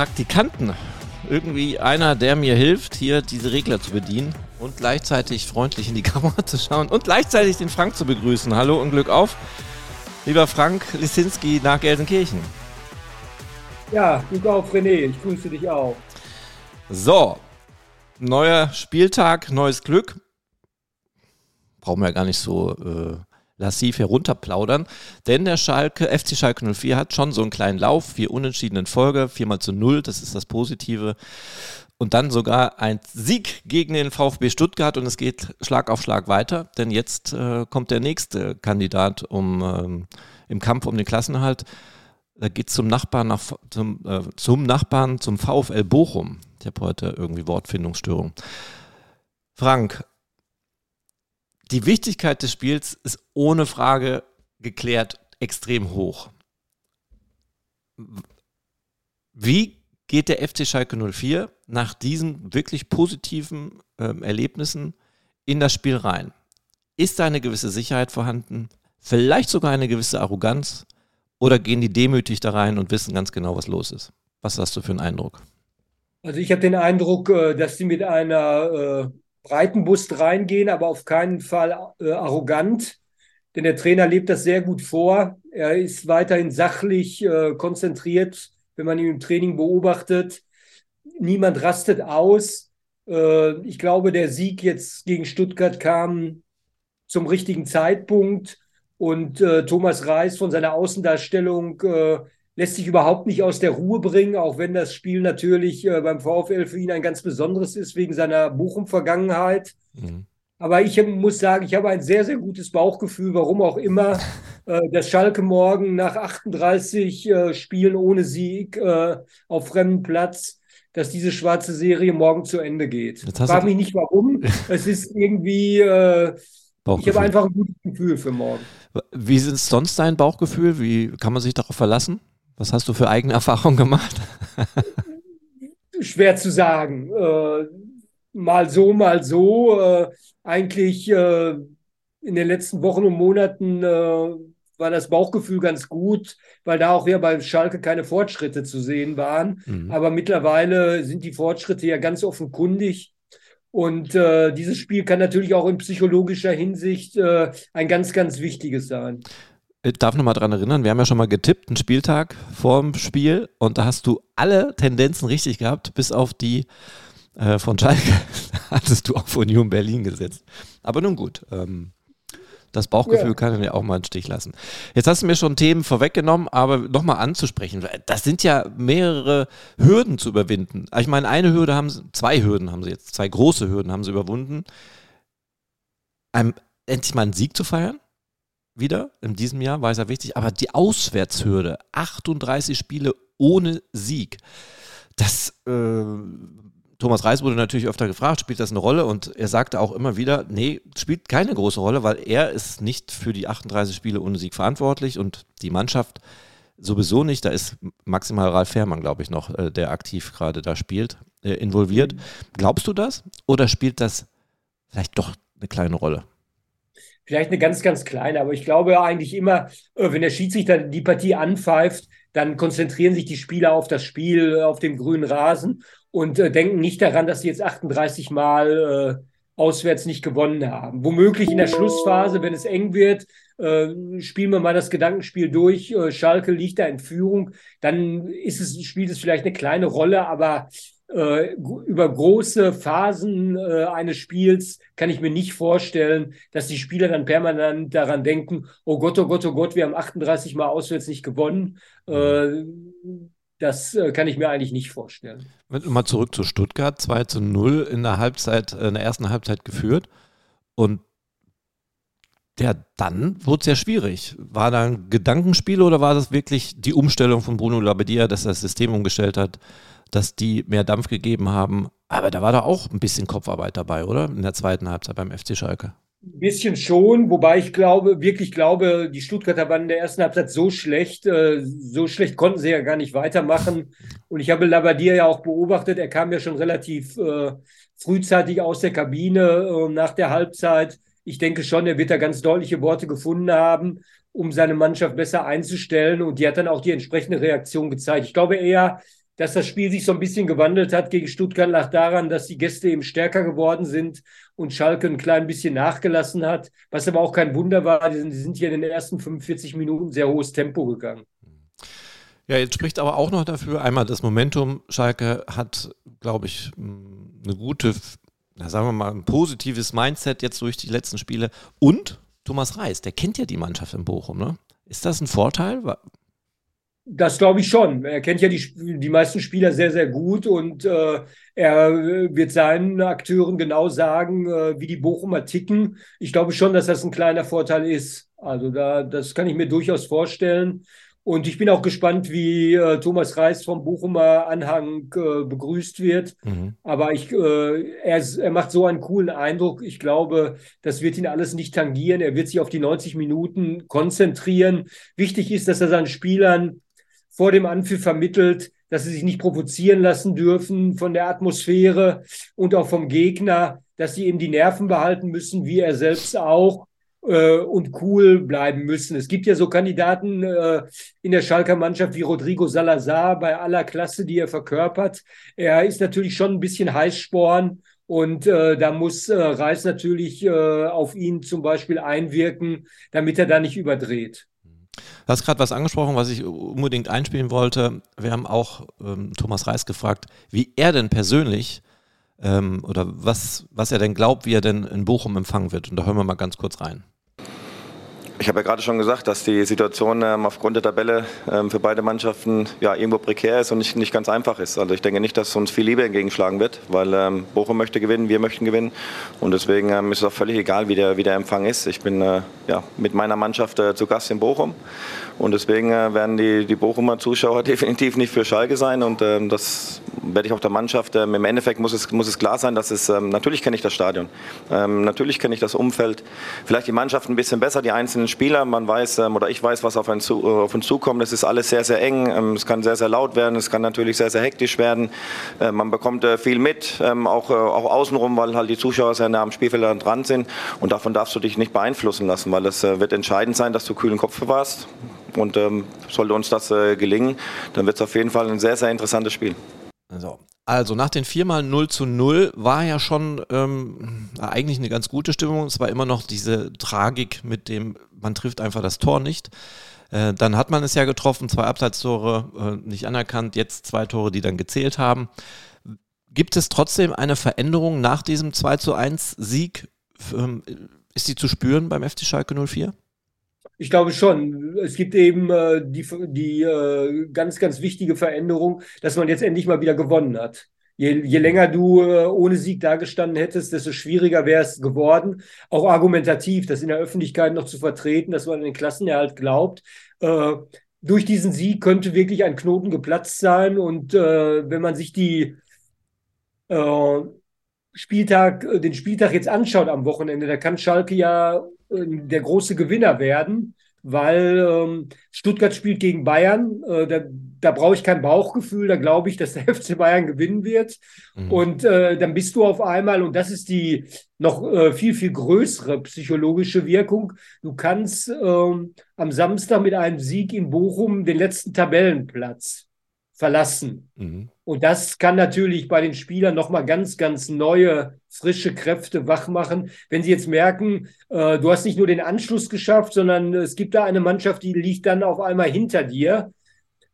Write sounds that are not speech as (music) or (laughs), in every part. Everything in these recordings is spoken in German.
Praktikanten. Irgendwie einer, der mir hilft, hier diese Regler zu bedienen und gleichzeitig freundlich in die (laughs) Kamera zu schauen und gleichzeitig den Frank zu begrüßen. Hallo und Glück auf. Lieber Frank Lisinski nach Gelsenkirchen. Ja, Glück auf, René. Ich grüße dich auch. So, neuer Spieltag, neues Glück. Brauchen wir ja gar nicht so äh, lassiv herunterplaudern. Denn der Schalke, FC Schalke 04 hat schon so einen kleinen Lauf, vier Unentschieden in Folge, viermal zu null, das ist das Positive. Und dann sogar ein Sieg gegen den VfB Stuttgart und es geht Schlag auf Schlag weiter, denn jetzt äh, kommt der nächste Kandidat um, ähm, im Kampf um den Klassenerhalt. Da geht zum Nachbarn, nach, zum, äh, zum Nachbarn, zum VfL Bochum. Ich habe heute irgendwie Wortfindungsstörung. Frank, die Wichtigkeit des Spiels ist ohne Frage geklärt extrem hoch. Wie geht der FC Schalke 04 nach diesen wirklich positiven äh, Erlebnissen in das Spiel rein? Ist da eine gewisse Sicherheit vorhanden? Vielleicht sogar eine gewisse Arroganz? Oder gehen die demütig da rein und wissen ganz genau, was los ist? Was hast du für einen Eindruck? Also ich habe den Eindruck, äh, dass sie mit einer Breitenbrust reingehen, aber auf keinen Fall äh, arrogant. Denn der Trainer lebt das sehr gut vor. Er ist weiterhin sachlich äh, konzentriert, wenn man ihn im Training beobachtet. Niemand rastet aus. Äh, ich glaube, der Sieg jetzt gegen Stuttgart kam zum richtigen Zeitpunkt. Und äh, Thomas Reis von seiner Außendarstellung äh, lässt sich überhaupt nicht aus der Ruhe bringen, auch wenn das Spiel natürlich äh, beim VfL für ihn ein ganz besonderes ist, wegen seiner Bochum-Vergangenheit. Mhm. Aber ich muss sagen, ich habe ein sehr, sehr gutes Bauchgefühl, warum auch immer, (laughs) äh, dass Schalke morgen nach 38 äh, Spielen ohne Sieg äh, auf fremdem Platz, dass diese schwarze Serie morgen zu Ende geht. Ich frage mich nicht warum. (laughs) es ist irgendwie, äh, ich habe einfach ein gutes Gefühl für morgen. Wie ist sonst dein Bauchgefühl? Wie kann man sich darauf verlassen? Was hast du für eigene Erfahrungen gemacht? Schwer zu sagen. Äh, mal so, mal so. Äh, eigentlich äh, in den letzten Wochen und Monaten äh, war das Bauchgefühl ganz gut, weil da auch ja bei Schalke keine Fortschritte zu sehen waren. Mhm. Aber mittlerweile sind die Fortschritte ja ganz offenkundig. Und äh, dieses Spiel kann natürlich auch in psychologischer Hinsicht äh, ein ganz, ganz wichtiges sein. Ich darf noch mal daran erinnern, wir haben ja schon mal getippt, einen Spieltag vorm Spiel und da hast du alle Tendenzen richtig gehabt, bis auf die äh, von Schalke (laughs) hattest du auf Union Berlin gesetzt. Aber nun gut, ähm, das Bauchgefühl ja. kann ja auch mal einen Stich lassen. Jetzt hast du mir schon Themen vorweggenommen, aber nochmal anzusprechen. Das sind ja mehrere Hürden zu überwinden. Ich meine, eine Hürde haben sie, zwei Hürden haben sie jetzt, zwei große Hürden haben sie überwunden. Einem, endlich mal einen Sieg zu feiern wieder in diesem Jahr, war es ja wichtig, aber die Auswärtshürde, 38 Spiele ohne Sieg, das, äh, Thomas Reis wurde natürlich öfter gefragt, spielt das eine Rolle? Und er sagte auch immer wieder, nee, spielt keine große Rolle, weil er ist nicht für die 38 Spiele ohne Sieg verantwortlich und die Mannschaft sowieso nicht. Da ist maximal Ralf Fährmann, glaube ich, noch, äh, der aktiv gerade da spielt, äh, involviert. Mhm. Glaubst du das? Oder spielt das vielleicht doch eine kleine Rolle? Vielleicht eine ganz, ganz kleine, aber ich glaube eigentlich immer, äh, wenn der Schiedsrichter die Partie anpfeift, dann konzentrieren sich die Spieler auf das Spiel, äh, auf dem grünen Rasen und äh, denken nicht daran, dass sie jetzt 38 Mal auswärts nicht gewonnen haben. Womöglich in der Schlussphase, wenn es eng wird, spielen wir mal das Gedankenspiel durch. Schalke liegt da in Führung, dann ist es, spielt es vielleicht eine kleine Rolle, aber äh, über große Phasen äh, eines Spiels kann ich mir nicht vorstellen, dass die Spieler dann permanent daran denken, oh Gott, oh Gott, oh Gott, wir haben 38 Mal auswärts nicht gewonnen. Äh, das äh, kann ich mir eigentlich nicht vorstellen. Mal zurück zu Stuttgart, 2 zu 0 in der Halbzeit, in der ersten Halbzeit geführt. Und ja, dann wurde es ja schwierig. War da ein Gedankenspiel oder war das wirklich die Umstellung von Bruno Labbadia, dass er das System umgestellt hat? Dass die mehr Dampf gegeben haben. Aber da war da auch ein bisschen Kopfarbeit dabei, oder? In der zweiten Halbzeit beim FC Schalke. Ein bisschen schon, wobei ich glaube, wirklich glaube, die Stuttgarter waren in der ersten Halbzeit so schlecht, äh, so schlecht konnten sie ja gar nicht weitermachen. Und ich habe Labadia ja auch beobachtet, er kam ja schon relativ äh, frühzeitig aus der Kabine äh, nach der Halbzeit. Ich denke schon, er wird da ganz deutliche Worte gefunden haben, um seine Mannschaft besser einzustellen. Und die hat dann auch die entsprechende Reaktion gezeigt. Ich glaube eher, dass das Spiel sich so ein bisschen gewandelt hat gegen Stuttgart, lag daran, dass die Gäste eben stärker geworden sind und Schalke ein klein bisschen nachgelassen hat, was aber auch kein Wunder war. Die sind, die sind hier in den ersten 45 Minuten sehr hohes Tempo gegangen. Ja, jetzt spricht aber auch noch dafür, einmal das Momentum. Schalke hat, glaube ich, eine gute, sagen wir mal, ein positives Mindset jetzt durch die letzten Spiele. Und Thomas Reis, der kennt ja die Mannschaft in Bochum, ne? Ist das ein Vorteil? Das glaube ich schon. Er kennt ja die, die meisten Spieler sehr, sehr gut und äh, er wird seinen Akteuren genau sagen, äh, wie die Bochumer ticken. Ich glaube schon, dass das ein kleiner Vorteil ist. Also da, das kann ich mir durchaus vorstellen. Und ich bin auch gespannt, wie äh, Thomas Reis vom Bochumer Anhang äh, begrüßt wird. Mhm. Aber ich, äh, er, er macht so einen coolen Eindruck. Ich glaube, das wird ihn alles nicht tangieren. Er wird sich auf die 90 Minuten konzentrieren. Wichtig ist, dass er seinen Spielern vor dem Anpfiff vermittelt, dass sie sich nicht provozieren lassen dürfen von der Atmosphäre und auch vom Gegner, dass sie eben die Nerven behalten müssen, wie er selbst auch äh, und cool bleiben müssen. Es gibt ja so Kandidaten äh, in der Schalker Mannschaft wie Rodrigo Salazar bei aller Klasse, die er verkörpert. Er ist natürlich schon ein bisschen Heißsporn und äh, da muss äh, Reis natürlich äh, auf ihn zum Beispiel einwirken, damit er da nicht überdreht. Du hast gerade was angesprochen, was ich unbedingt einspielen wollte. Wir haben auch ähm, Thomas Reis gefragt, wie er denn persönlich ähm, oder was, was er denn glaubt, wie er denn in Bochum empfangen wird. Und da hören wir mal ganz kurz rein. Ich habe ja gerade schon gesagt, dass die Situation ähm, aufgrund der Tabelle ähm, für beide Mannschaften ja, irgendwo prekär ist und nicht, nicht ganz einfach ist. Also ich denke nicht, dass uns viel Liebe entgegenschlagen wird, weil ähm, Bochum möchte gewinnen, wir möchten gewinnen. Und deswegen ähm, ist es auch völlig egal, wie der, wie der Empfang ist. Ich bin äh, ja, mit meiner Mannschaft äh, zu Gast in Bochum. Und deswegen äh, werden die, die Bochumer Zuschauer (laughs) definitiv nicht für Schalke sein. Und ähm, das werde ich auch der Mannschaft. Ähm, Im Endeffekt muss es, muss es klar sein, dass es, ähm, natürlich kenne ich das Stadion. Ähm, natürlich kenne ich das Umfeld. Vielleicht die Mannschaft ein bisschen besser, die einzelnen Spieler. Man weiß ähm, oder ich weiß, was auf, einen zu, äh, auf uns zukommt. Es ist alles sehr, sehr eng. Ähm, es kann sehr, sehr laut werden. Es kann natürlich sehr, sehr hektisch werden. Äh, man bekommt äh, viel mit, auch, äh, auch außenrum, weil halt die Zuschauer sehr nah am Spielfeld dran sind. Und davon darfst du dich nicht beeinflussen lassen, weil es äh, wird entscheidend sein, dass du kühlen Kopf bewahrst. Und ähm, sollte uns das äh, gelingen, dann wird es auf jeden Fall ein sehr, sehr interessantes Spiel. Also, also nach den viermal 0 zu 0 war ja schon ähm, eigentlich eine ganz gute Stimmung. Es war immer noch diese Tragik mit dem, man trifft einfach das Tor nicht. Äh, dann hat man es ja getroffen, zwei Abseitstore äh, nicht anerkannt, jetzt zwei Tore, die dann gezählt haben. Gibt es trotzdem eine Veränderung nach diesem 2 zu 1 Sieg? Ähm, ist die zu spüren beim FC Schalke 04? Ich glaube schon. Es gibt eben äh, die, die äh, ganz, ganz wichtige Veränderung, dass man jetzt endlich mal wieder gewonnen hat. Je, je länger du äh, ohne Sieg dagestanden hättest, desto schwieriger wäre es geworden. Auch argumentativ, das in der Öffentlichkeit noch zu vertreten, dass man an den Klassenerhalt glaubt. Äh, durch diesen Sieg könnte wirklich ein Knoten geplatzt sein. Und äh, wenn man sich die Spieltag, den Spieltag jetzt anschaut am Wochenende, da kann Schalke ja der große Gewinner werden, weil ähm, Stuttgart spielt gegen Bayern. Äh, da, da brauche ich kein Bauchgefühl, da glaube ich, dass der (laughs) FC Bayern gewinnen wird. Mhm. Und äh, dann bist du auf einmal, und das ist die noch äh, viel, viel größere psychologische Wirkung, du kannst ähm, am Samstag mit einem Sieg in Bochum den letzten Tabellenplatz verlassen. Mhm. Und das kann natürlich bei den Spielern nochmal ganz, ganz neue, frische Kräfte wach machen. Wenn sie jetzt merken, äh, du hast nicht nur den Anschluss geschafft, sondern es gibt da eine Mannschaft, die liegt dann auf einmal hinter dir.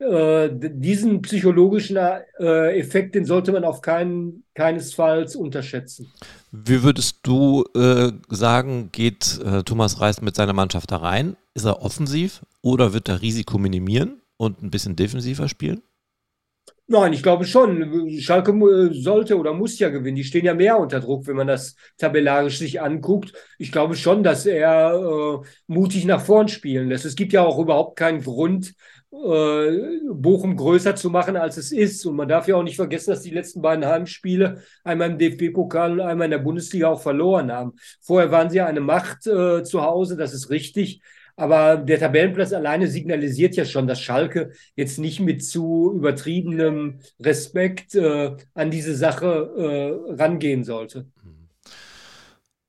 Äh, diesen psychologischen äh, Effekt, den sollte man auf keinen, keinesfalls unterschätzen. Wie würdest du äh, sagen, geht äh, Thomas Reis mit seiner Mannschaft da rein? Ist er offensiv oder wird er Risiko minimieren und ein bisschen defensiver spielen? Nein, ich glaube schon. Schalke sollte oder muss ja gewinnen. Die stehen ja mehr unter Druck, wenn man das tabellarisch sich anguckt. Ich glaube schon, dass er äh, mutig nach vorn spielen lässt. Es gibt ja auch überhaupt keinen Grund, äh, Bochum größer zu machen, als es ist. Und man darf ja auch nicht vergessen, dass die letzten beiden Heimspiele einmal im DFB-Pokal und einmal in der Bundesliga auch verloren haben. Vorher waren sie eine Macht äh, zu Hause, das ist richtig. Aber der Tabellenplatz alleine signalisiert ja schon, dass Schalke jetzt nicht mit zu übertriebenem Respekt äh, an diese Sache äh, rangehen sollte.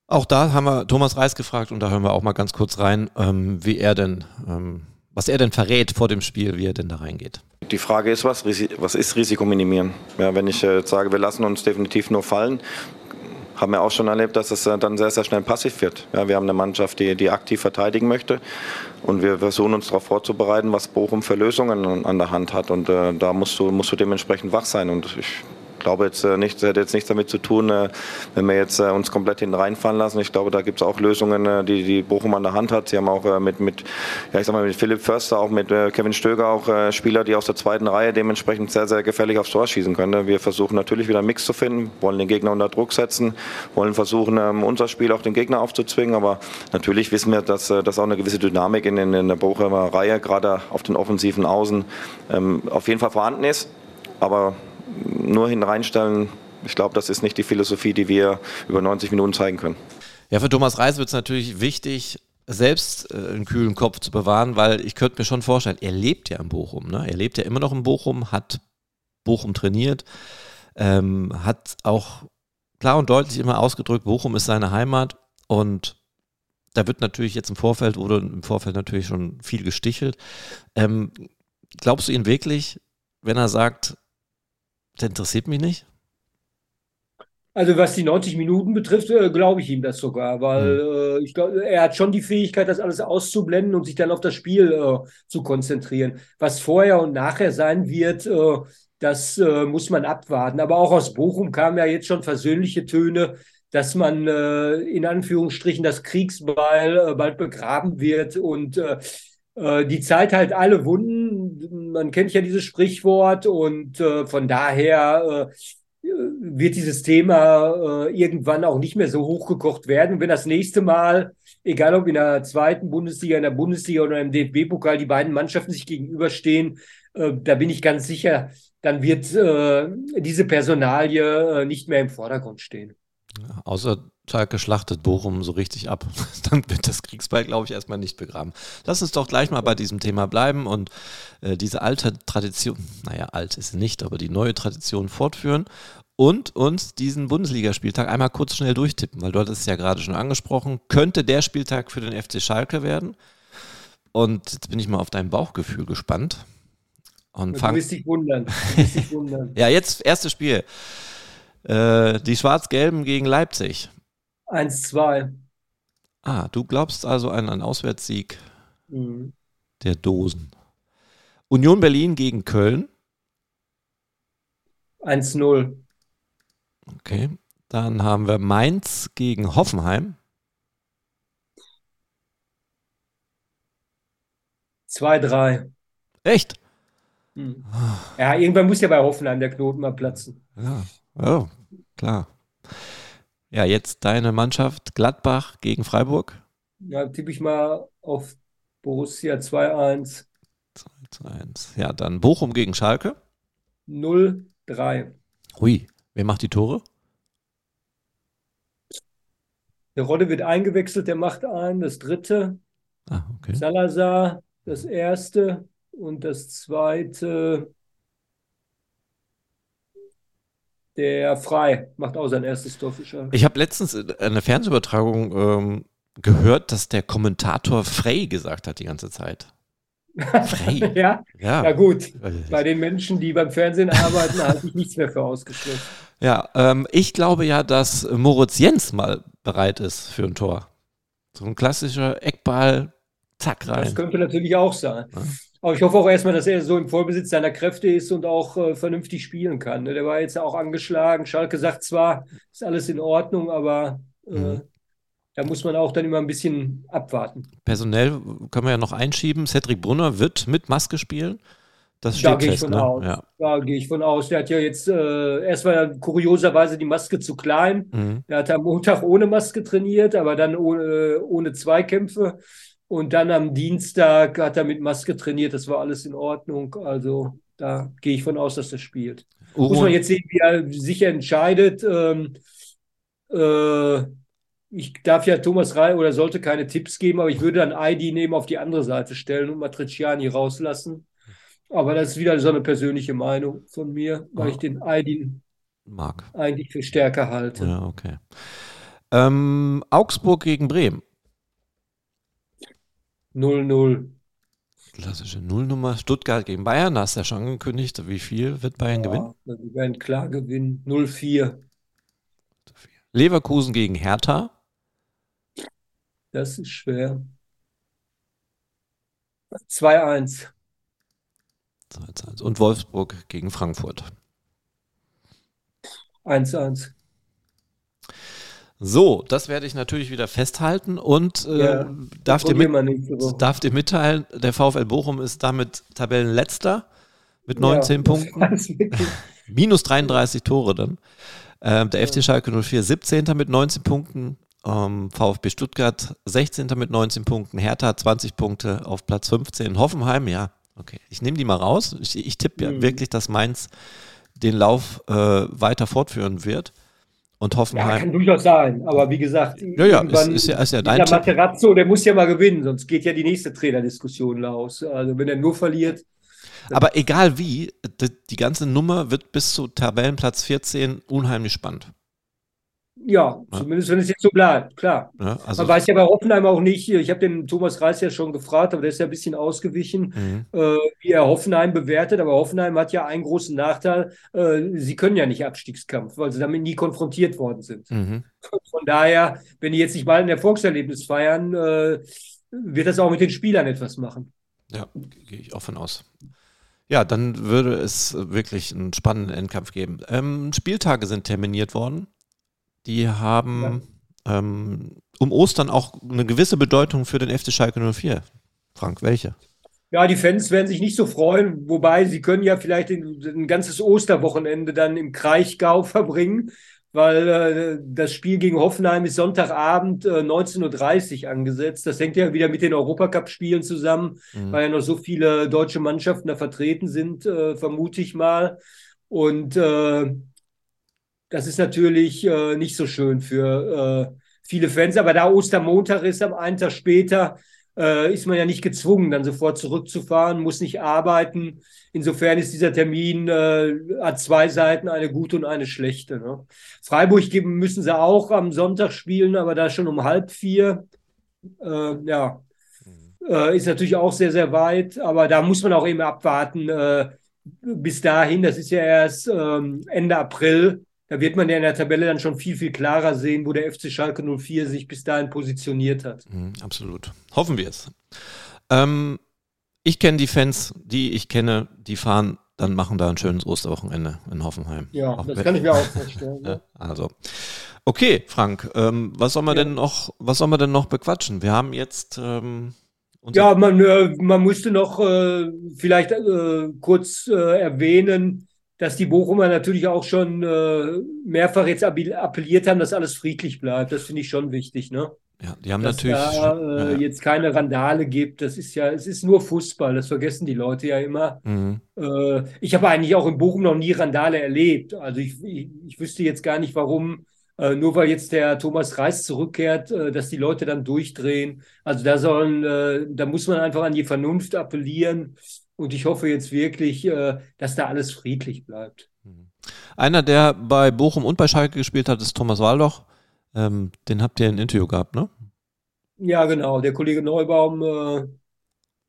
Auch da haben wir Thomas Reis gefragt und da hören wir auch mal ganz kurz rein, ähm, wie er denn, ähm, was er denn verrät vor dem Spiel, wie er denn da reingeht. Die Frage ist, was, was ist Risiko minimieren? Ja, wenn ich äh, sage, wir lassen uns definitiv nur fallen, haben wir auch schon erlebt, dass es äh, dann sehr, sehr schnell passiv wird. Ja, wir haben eine Mannschaft, die, die aktiv verteidigen möchte. Und wir versuchen uns darauf vorzubereiten, was Bochum für Lösungen an der Hand hat. Und äh, da musst du, musst du dementsprechend wach sein. Und ich glaube jetzt äh, nicht, das hat jetzt nichts damit zu tun, äh, wenn wir jetzt äh, uns komplett hinten reinfallen lassen. Ich glaube, da gibt es auch Lösungen, die, die Bochum an der Hand hat. Sie haben auch mit, mit, ja, ich sag mal, mit Philipp Förster, auch mit Kevin Stöger auch Spieler, die aus der zweiten Reihe dementsprechend sehr, sehr gefährlich aufs Tor schießen können. Wir versuchen natürlich wieder einen Mix zu finden, wollen den Gegner unter Druck setzen, wollen versuchen, ähm, unser Spiel auch den Gegner aufzuzwingen. Aber natürlich wissen wir, dass, dass auch eine gewisse Dynamik in, in der Bochumer Reihe, gerade auf den offensiven Außen, ähm, auf jeden Fall vorhanden ist. Aber nur hineinstellen, ich glaube, das ist nicht die Philosophie, die wir über 90 Minuten zeigen können. Ja, für Thomas Reis wird es natürlich wichtig, selbst äh, einen kühlen Kopf zu bewahren, weil ich könnte mir schon vorstellen, er lebt ja in Bochum. Ne? Er lebt ja immer noch in Bochum, hat Bochum trainiert, ähm, hat auch klar und deutlich immer ausgedrückt, Bochum ist seine Heimat und da wird natürlich jetzt im Vorfeld, wurde im Vorfeld natürlich schon viel gestichelt. Ähm, glaubst du ihn wirklich, wenn er sagt, das interessiert mich nicht. Also was die 90 Minuten betrifft, äh, glaube ich ihm das sogar, weil mhm. äh, ich glaube, er hat schon die Fähigkeit, das alles auszublenden und sich dann auf das Spiel äh, zu konzentrieren. Was vorher und nachher sein wird, äh, das äh, muss man abwarten. Aber auch aus Bochum kamen ja jetzt schon versöhnliche Töne, dass man äh, in Anführungsstrichen das Kriegsbeil bald begraben wird und die Zeit halt alle Wunden. Man kennt ja dieses Sprichwort und äh, von daher äh, wird dieses Thema äh, irgendwann auch nicht mehr so hochgekocht werden. Wenn das nächste Mal, egal ob in der zweiten Bundesliga, in der Bundesliga oder im DFB-Pokal, die beiden Mannschaften sich gegenüberstehen, äh, da bin ich ganz sicher, dann wird äh, diese Personalie äh, nicht mehr im Vordergrund stehen. Ja, außer Schalke schlachtet Bochum so richtig ab. (laughs) Dann wird das Kriegsbeil, glaube ich, erstmal nicht begraben. Lass uns doch gleich mal bei diesem Thema bleiben und äh, diese alte Tradition, naja, alt ist sie nicht, aber die neue Tradition fortführen und uns diesen Bundesligaspieltag einmal kurz schnell durchtippen, weil du hattest es ja gerade schon angesprochen. Könnte der Spieltag für den FC Schalke werden? Und jetzt bin ich mal auf dein Bauchgefühl gespannt. Und du wirst dich wundern. Wundern. (laughs) ja, jetzt erstes Spiel. Äh, die Schwarz-Gelben gegen Leipzig. 1-2. Ah, du glaubst also an einen Auswärtssieg mhm. der Dosen. Union Berlin gegen Köln. 1-0. Okay. Dann haben wir Mainz gegen Hoffenheim. 2-3. Echt? Hm. Ja, irgendwann muss ja bei Hoffenheim der Knoten mal platzen. Ja, oh, klar. Ja, jetzt deine Mannschaft Gladbach gegen Freiburg. Ja, tippe ich mal auf Borussia 2-1. 2-1. Ja, dann Bochum gegen Schalke. 0-3. Hui, wer macht die Tore? Der Rodde wird eingewechselt, der macht ein, das dritte. Ah, okay. Salazar, das erste und das zweite der Frei macht auch sein erstes Tor für Schalke. Ich habe letztens eine Fernsehübertragung ähm, gehört, dass der Kommentator Frey gesagt hat die ganze Zeit. (laughs) Frey. ja? ja, ja, gut. Bei den Menschen, die beim Fernsehen arbeiten, halte ich nichts mehr für ausgeschlossen. Ja, ähm, ich glaube ja, dass Moritz Jens mal bereit ist für ein Tor. So ein klassischer Eckball, zack rein. Das könnte natürlich auch sein. Ja. Aber ich hoffe auch erstmal, dass er so im Vollbesitz seiner Kräfte ist und auch äh, vernünftig spielen kann. Ne? Der war jetzt auch angeschlagen. Schalke sagt zwar, ist alles in Ordnung, aber äh, mhm. da muss man auch dann immer ein bisschen abwarten. Personell können wir ja noch einschieben. Cedric Brunner wird mit Maske spielen. Das steht da gehe ich von ne? aus. Ja. Da gehe ich von aus. Der hat ja jetzt, äh, erst war kurioserweise die Maske zu klein. Mhm. Der hat am Montag ohne Maske trainiert, aber dann ohne, ohne Zweikämpfe. Und dann am Dienstag hat er mit Maske trainiert, das war alles in Ordnung. Also da gehe ich von aus, dass er spielt. Oh. Muss man jetzt sehen, wie er sich entscheidet. Ähm, äh, ich darf ja Thomas Rei oder sollte keine Tipps geben, aber ich würde dann ID nehmen, auf die andere Seite stellen und Matriciani rauslassen. Aber das ist wieder so eine persönliche Meinung von mir, weil oh. ich den ID mag. eigentlich für stärker halte. Ja, okay. Ähm, Augsburg gegen Bremen. 0-0. Klassische Nullnummer. Stuttgart gegen Bayern, da hast du ja schon angekündigt. Wie viel wird Bayern ja, gewinnen? Die werden klar gewinnen. 0-4. Leverkusen gegen Hertha. Das ist schwer. 2-1. Und Wolfsburg gegen Frankfurt. 1-1. So, das werde ich natürlich wieder festhalten und äh, ja, darf, dir mit, darf, dir mitteilen, der VfL Bochum ist damit Tabellenletzter mit 19 ja, (laughs) Punkten. Minus 33 Tore dann. Ähm, der ja. FC Schalke 04 17. mit 19 Punkten. Ähm, VfB Stuttgart 16. mit 19 Punkten. Hertha 20 Punkte auf Platz 15. Hoffenheim, ja, okay. Ich nehme die mal raus. Ich, ich tippe ja mhm. wirklich, dass Mainz den Lauf äh, weiter fortführen wird. Und Hoffenheim. Ja, kann durchaus sein. Aber wie gesagt, ja, ja, ist, ist, ja, ist ja dein der Materazzo, der muss ja mal gewinnen, sonst geht ja die nächste Trainerdiskussion los. Also wenn er nur verliert. Aber egal wie, die, die ganze Nummer wird bis zu Tabellenplatz 14 unheimlich spannend. Ja, ja, zumindest wenn es jetzt so bleibt, klar. Ja, also Man weiß ja bei Hoffenheim auch nicht, ich habe den Thomas Reis ja schon gefragt, aber der ist ja ein bisschen ausgewichen, mhm. äh, wie er Hoffenheim bewertet. Aber Hoffenheim hat ja einen großen Nachteil, äh, sie können ja nicht Abstiegskampf, weil sie damit nie konfrontiert worden sind. Mhm. Von daher, wenn die jetzt nicht mal ein Erfolgserlebnis feiern, äh, wird das auch mit den Spielern etwas machen. Ja, gehe ich auch von aus. Ja, dann würde es wirklich einen spannenden Endkampf geben. Ähm, Spieltage sind terminiert worden. Die haben ja. ähm, um Ostern auch eine gewisse Bedeutung für den FC Schalke 04. Frank, welche? Ja, die Fans werden sich nicht so freuen, wobei sie können ja vielleicht ein, ein ganzes Osterwochenende dann im Kraichgau verbringen, weil äh, das Spiel gegen Hoffenheim ist Sonntagabend äh, 19.30 Uhr angesetzt. Das hängt ja wieder mit den Europacup-Spielen zusammen, mhm. weil ja noch so viele deutsche Mannschaften da vertreten sind, äh, vermute ich mal. Und äh, das ist natürlich äh, nicht so schön für äh, viele Fans. Aber da Ostermontag ist, am einen Tag später, äh, ist man ja nicht gezwungen, dann sofort zurückzufahren, muss nicht arbeiten. Insofern ist dieser Termin, äh, hat zwei Seiten, eine gute und eine schlechte. Ne? Freiburg geben, müssen sie auch am Sonntag spielen, aber da schon um halb vier. Äh, ja, mhm. äh, ist natürlich auch sehr, sehr weit, aber da muss man auch eben abwarten. Äh, bis dahin, das ist ja erst ähm, Ende April, da wird man ja in der Tabelle dann schon viel, viel klarer sehen, wo der FC Schalke 04 sich bis dahin positioniert hat. Mhm, absolut. Hoffen wir es. Ähm, ich kenne die Fans, die ich kenne, die fahren, dann machen da ein schönes Osterwochenende in Hoffenheim. Ja, auch das kann ich mir auch vorstellen. (laughs) ja. Also, okay, Frank, ähm, was soll man ja. denn noch, was soll man denn noch bequatschen? Wir haben jetzt ähm, ja, man, äh, man müsste noch äh, vielleicht äh, kurz äh, erwähnen, dass die Bochumer natürlich auch schon äh, mehrfach jetzt appelliert haben, dass alles friedlich bleibt. Das finde ich schon wichtig, ne? Ja, die haben dass natürlich da, äh, ja. jetzt keine Randale gibt. Das ist ja, es ist nur Fußball. Das vergessen die Leute ja immer. Mhm. Äh, ich habe eigentlich auch in Bochum noch nie Randale erlebt. Also ich, ich, ich wüsste jetzt gar nicht, warum äh, nur weil jetzt der Thomas Reis zurückkehrt, äh, dass die Leute dann durchdrehen. Also da sollen, äh, da muss man einfach an die Vernunft appellieren. Und ich hoffe jetzt wirklich, äh, dass da alles friedlich bleibt. Mhm. Einer, der bei Bochum und bei Schalke gespielt hat, ist Thomas Waldoch. Ähm, den habt ihr in Interview gehabt, ne? Ja, genau. Der Kollege Neubaum, äh,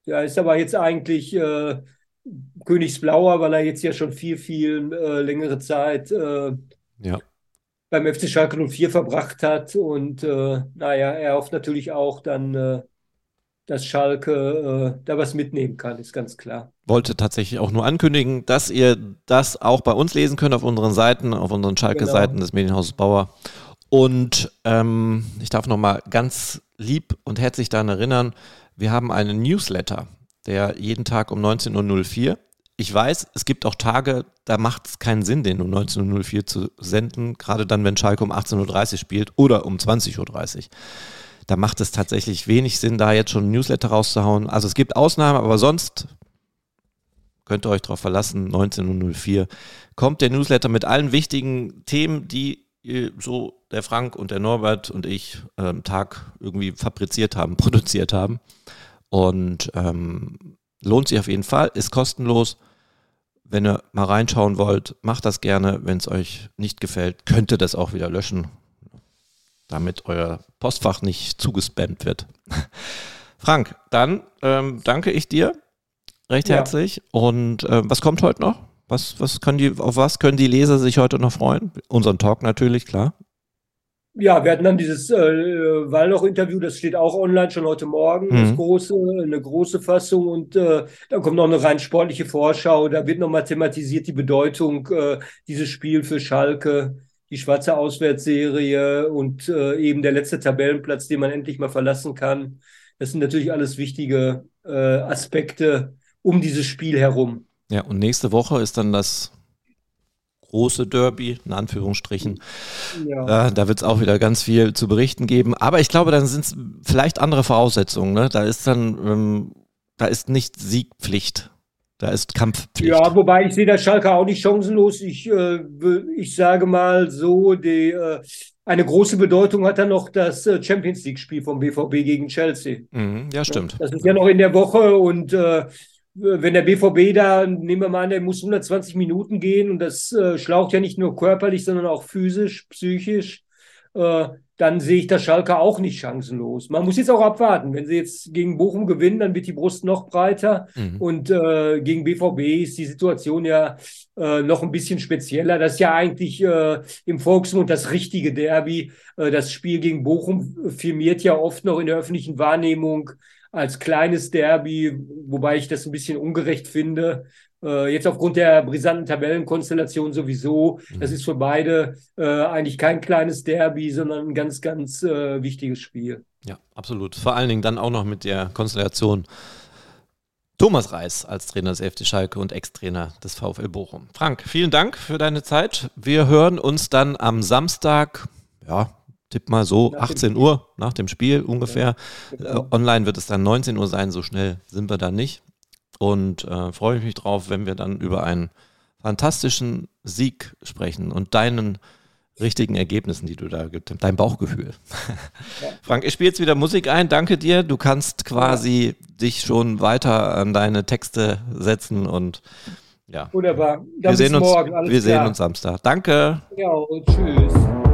der ist aber jetzt eigentlich äh, Königsblauer, weil er jetzt ja schon viel, viel äh, längere Zeit ja. beim FC Schalke 04 verbracht hat. Und naja, er hofft natürlich auch dann dass Schalke äh, da was mitnehmen kann, ist ganz klar. Wollte tatsächlich auch nur ankündigen, dass ihr das auch bei uns lesen könnt auf unseren Seiten, auf unseren Schalke-Seiten genau. des Medienhauses Bauer. Und ähm, ich darf nochmal ganz lieb und herzlich daran erinnern, wir haben einen Newsletter, der jeden Tag um 19.04 Uhr. Ich weiß, es gibt auch Tage, da macht es keinen Sinn, den um 19.04 Uhr zu senden, gerade dann, wenn Schalke um 18.30 Uhr spielt oder um 20.30 Uhr da macht es tatsächlich wenig Sinn, da jetzt schon ein Newsletter rauszuhauen. Also es gibt Ausnahmen, aber sonst könnt ihr euch darauf verlassen, 19.04 kommt der Newsletter mit allen wichtigen Themen, die so der Frank und der Norbert und ich ähm, Tag irgendwie fabriziert haben, (laughs) produziert haben. Und ähm, lohnt sich auf jeden Fall, ist kostenlos. Wenn ihr mal reinschauen wollt, macht das gerne. Wenn es euch nicht gefällt, könnt ihr das auch wieder löschen damit euer Postfach nicht zugespammt wird. (laughs) Frank, dann ähm, danke ich dir recht herzlich. Und äh, was kommt heute noch? Was, was können die, auf was können die Leser sich heute noch freuen? Unseren Talk natürlich, klar. Ja, wir hatten dann dieses äh, Wallloch-Interview, das steht auch online schon heute Morgen, mhm. das große, eine große Fassung und äh, dann kommt noch eine rein sportliche Vorschau. Da wird nochmal thematisiert die Bedeutung äh, dieses Spiel für Schalke, die schwarze Auswärtsserie und äh, eben der letzte Tabellenplatz, den man endlich mal verlassen kann. Das sind natürlich alles wichtige äh, Aspekte um dieses Spiel herum. Ja, und nächste Woche ist dann das große Derby, in Anführungsstrichen. Ja. Äh, da wird es auch wieder ganz viel zu berichten geben. Aber ich glaube, dann sind es vielleicht andere Voraussetzungen. Ne? Da ist dann, ähm, da ist nicht Siegpflicht. Da ist Kampfpflicht. Ja, wobei ich sehe der Schalke auch nicht chancenlos. Ich, äh, ich sage mal so, die, äh, eine große Bedeutung hat dann noch das äh, Champions League-Spiel vom BVB gegen Chelsea. Mhm, ja, stimmt. Das ist ja noch in der Woche und äh, wenn der BVB da, nehmen wir mal an, der muss 120 Minuten gehen und das äh, schlaucht ja nicht nur körperlich, sondern auch physisch, psychisch, äh, dann sehe ich das Schalke auch nicht chancenlos. Man muss jetzt auch abwarten. Wenn sie jetzt gegen Bochum gewinnen, dann wird die Brust noch breiter. Mhm. Und äh, gegen BVB ist die Situation ja äh, noch ein bisschen spezieller. Das ist ja eigentlich äh, im Volksmund das richtige Derby. Äh, das Spiel gegen Bochum firmiert ja oft noch in der öffentlichen Wahrnehmung als kleines Derby, wobei ich das ein bisschen ungerecht finde. Äh, jetzt aufgrund der brisanten Tabellenkonstellation sowieso. Mhm. Das ist für beide äh, eigentlich kein kleines Derby, sondern ein ganz, ganz äh, wichtiges Spiel. Ja, absolut. Vor allen Dingen dann auch noch mit der Konstellation Thomas Reis als Trainer des FD Schalke und Ex-Trainer des VfL Bochum. Frank, vielen Dank für deine Zeit. Wir hören uns dann am Samstag, ja, tipp mal so, nach 18 Uhr nach dem Spiel ungefähr. Ja, genau. äh, online wird es dann 19 Uhr sein, so schnell sind wir da nicht. Und äh, freue mich drauf, wenn wir dann über einen fantastischen Sieg sprechen und deinen richtigen Ergebnissen, die du da gibt, dein Bauchgefühl. (laughs) Ja. Frank, ich spiele jetzt wieder Musik ein. Danke dir. Du kannst quasi ja. dich schon weiter an deine Texte setzen und ja. Wunderbar. Dann wir sehen uns, morgen. Alles wir klar. sehen uns Samstag. Danke. Ja, und tschüss.